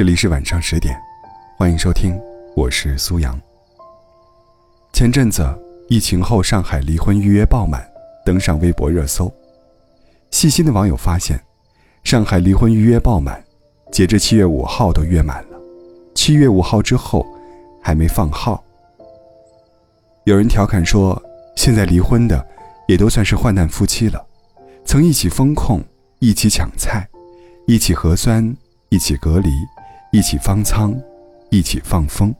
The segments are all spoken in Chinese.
这里是晚上十点，欢迎收听，我是苏阳。前阵子疫情后，上海离婚预约爆满，登上微博热搜。细心的网友发现，上海离婚预约爆满，截至七月五号都约满了，七月五号之后还没放号。有人调侃说，现在离婚的也都算是患难夫妻了，曾一起风控，一起抢菜，一起核酸，一起隔离。一起方舱，一起放风。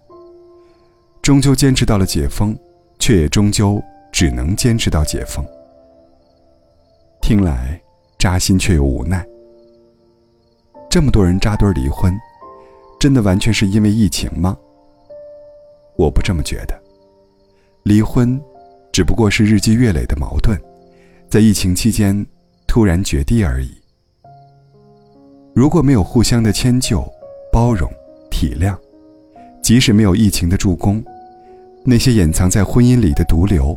终究坚持到了解封，却也终究只能坚持到解封。听来扎心却又无奈。这么多人扎堆离婚，真的完全是因为疫情吗？我不这么觉得。离婚，只不过是日积月累的矛盾，在疫情期间突然决堤而已。如果没有互相的迁就，包容、体谅，即使没有疫情的助攻，那些掩藏在婚姻里的毒瘤，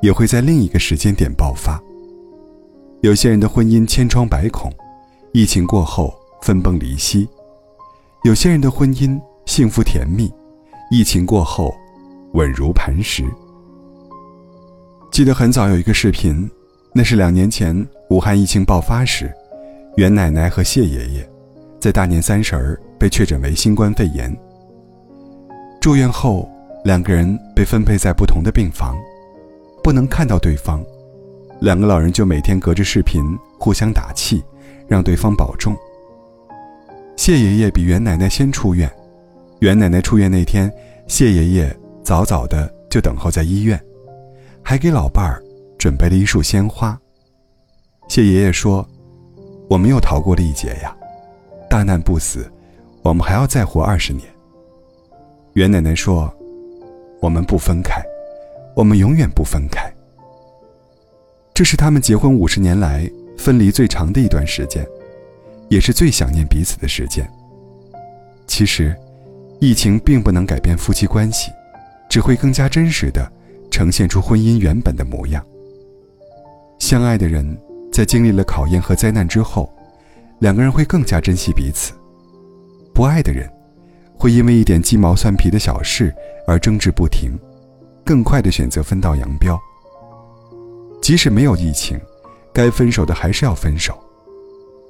也会在另一个时间点爆发。有些人的婚姻千疮百孔，疫情过后分崩离析；有些人的婚姻幸福甜蜜，疫情过后稳如磐石。记得很早有一个视频，那是两年前武汉疫情爆发时，袁奶奶和谢爷爷在大年三十儿。被确诊为新冠肺炎。住院后，两个人被分配在不同的病房，不能看到对方，两个老人就每天隔着视频互相打气，让对方保重。谢爷爷比袁奶奶先出院，袁奶奶出院那天，谢爷爷早早的就等候在医院，还给老伴儿准备了一束鲜花。谢爷爷说：“我们又逃过了一劫呀，大难不死。”我们还要再活二十年。袁奶奶说：“我们不分开，我们永远不分开。”这是他们结婚五十年来分离最长的一段时间，也是最想念彼此的时间。其实，疫情并不能改变夫妻关系，只会更加真实的呈现出婚姻原本的模样。相爱的人在经历了考验和灾难之后，两个人会更加珍惜彼此。不爱的人，会因为一点鸡毛蒜皮的小事而争执不停，更快的选择分道扬镳。即使没有疫情，该分手的还是要分手，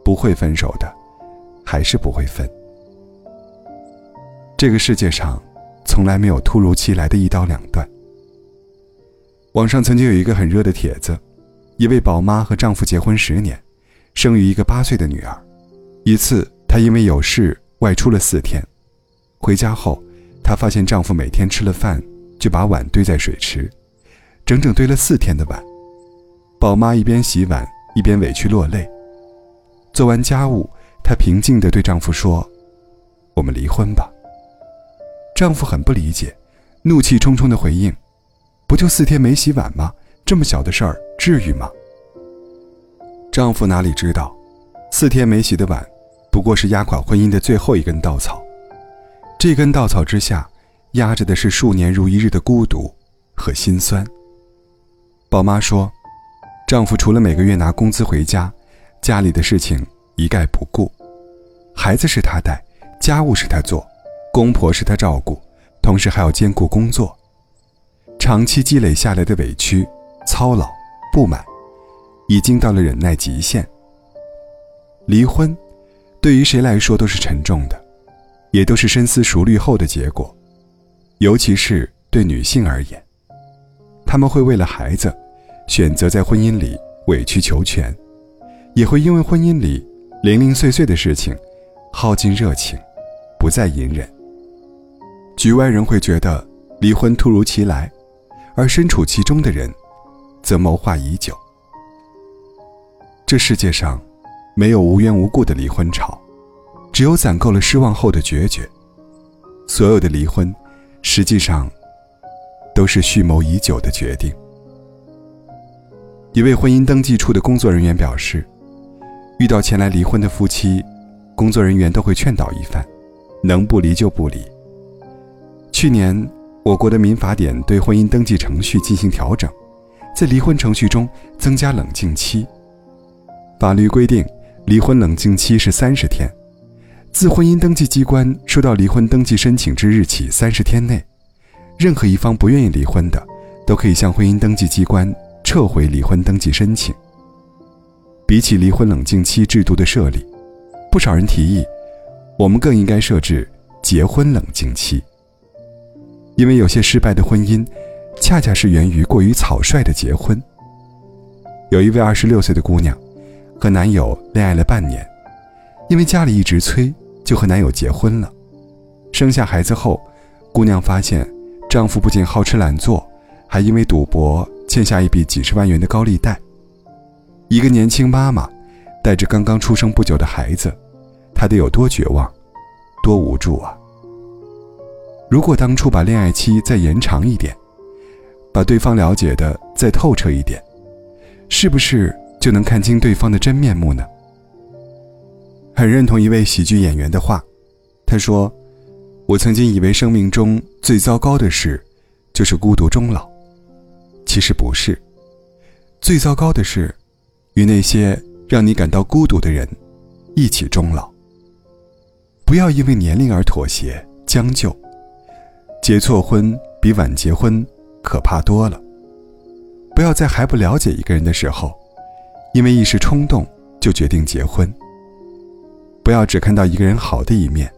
不会分手的，还是不会分。这个世界上，从来没有突如其来的一刀两断。网上曾经有一个很热的帖子，一位宝妈和丈夫结婚十年，生育一个八岁的女儿。一次，她因为有事。外出了四天，回家后，她发现丈夫每天吃了饭就把碗堆在水池，整整堆了四天的碗。宝妈一边洗碗一边委屈落泪。做完家务，她平静地对丈夫说：“我们离婚吧。”丈夫很不理解，怒气冲冲地回应：“不就四天没洗碗吗？这么小的事儿，至于吗？”丈夫哪里知道，四天没洗的碗。不过是压垮婚姻的最后一根稻草，这根稻草之下，压着的是数年如一日的孤独和心酸。宝妈说，丈夫除了每个月拿工资回家，家里的事情一概不顾，孩子是他带，家务是他做，公婆是他照顾，同时还要兼顾工作，长期积累下来的委屈、操劳、不满，已经到了忍耐极限。离婚。对于谁来说都是沉重的，也都是深思熟虑后的结果。尤其是对女性而言，她们会为了孩子，选择在婚姻里委曲求全，也会因为婚姻里零零碎碎的事情，耗尽热情，不再隐忍。局外人会觉得离婚突如其来，而身处其中的人，则谋划已久。这世界上。没有无缘无故的离婚潮，只有攒够了失望后的决绝。所有的离婚，实际上都是蓄谋已久的决定。一位婚姻登记处的工作人员表示，遇到前来离婚的夫妻，工作人员都会劝导一番，能不离就不离。去年，我国的民法典对婚姻登记程序进行调整，在离婚程序中增加冷静期。法律规定。离婚冷静期是三十天，自婚姻登记机关收到离婚登记申请之日起三十天内，任何一方不愿意离婚的，都可以向婚姻登记机关撤回离婚登记申请。比起离婚冷静期制度的设立，不少人提议，我们更应该设置结婚冷静期。因为有些失败的婚姻，恰恰是源于过于草率的结婚。有一位二十六岁的姑娘，和男友恋爱了半年，因为家里一直催，就和男友结婚了。生下孩子后，姑娘发现丈夫不仅好吃懒做，还因为赌博欠下一笔几十万元的高利贷。一个年轻妈妈，带着刚刚出生不久的孩子，她得有多绝望，多无助啊！如果当初把恋爱期再延长一点，把对方了解的再透彻一点，是不是就能看清对方的真面目呢？很认同一位喜剧演员的话，他说：“我曾经以为生命中最糟糕的事，就是孤独终老。其实不是，最糟糕的是，与那些让你感到孤独的人一起终老。不要因为年龄而妥协将就。”结错婚比晚结婚可怕多了。不要在还不了解一个人的时候，因为一时冲动就决定结婚。不要只看到一个人好的一面，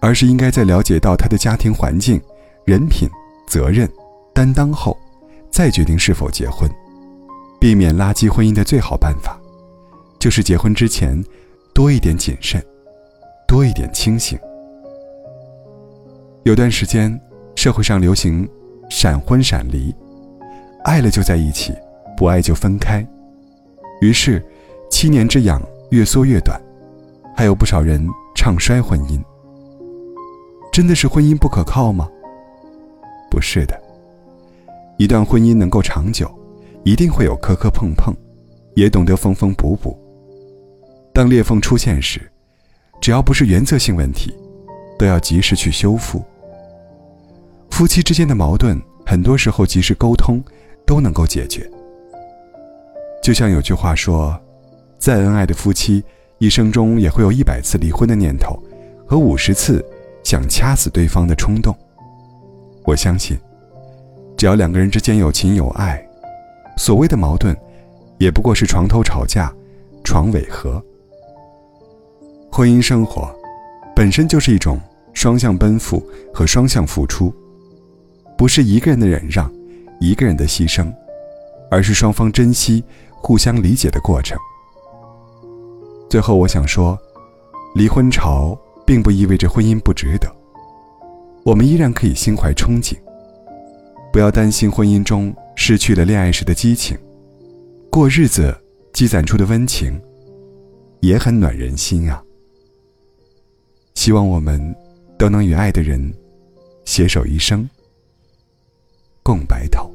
而是应该在了解到他的家庭环境、人品、责任、担当后，再决定是否结婚。避免垃圾婚姻的最好办法，就是结婚之前多一点谨慎，多一点清醒。有段时间。社会上流行闪婚闪离，爱了就在一起，不爱就分开。于是，七年之痒越缩越短，还有不少人唱衰婚姻。真的是婚姻不可靠吗？不是的，一段婚姻能够长久，一定会有磕磕碰碰，也懂得缝缝补补。当裂缝出现时，只要不是原则性问题，都要及时去修复。夫妻之间的矛盾，很多时候及时沟通都能够解决。就像有句话说：“再恩爱的夫妻，一生中也会有一百次离婚的念头，和五十次想掐死对方的冲动。”我相信，只要两个人之间有情有爱，所谓的矛盾，也不过是床头吵架，床尾和。婚姻生活，本身就是一种双向奔赴和双向付出。不是一个人的忍让，一个人的牺牲，而是双方珍惜、互相理解的过程。最后，我想说，离婚潮并不意味着婚姻不值得，我们依然可以心怀憧憬。不要担心婚姻中失去了恋爱时的激情，过日子积攒出的温情，也很暖人心啊。希望我们都能与爱的人携手一生。共白头。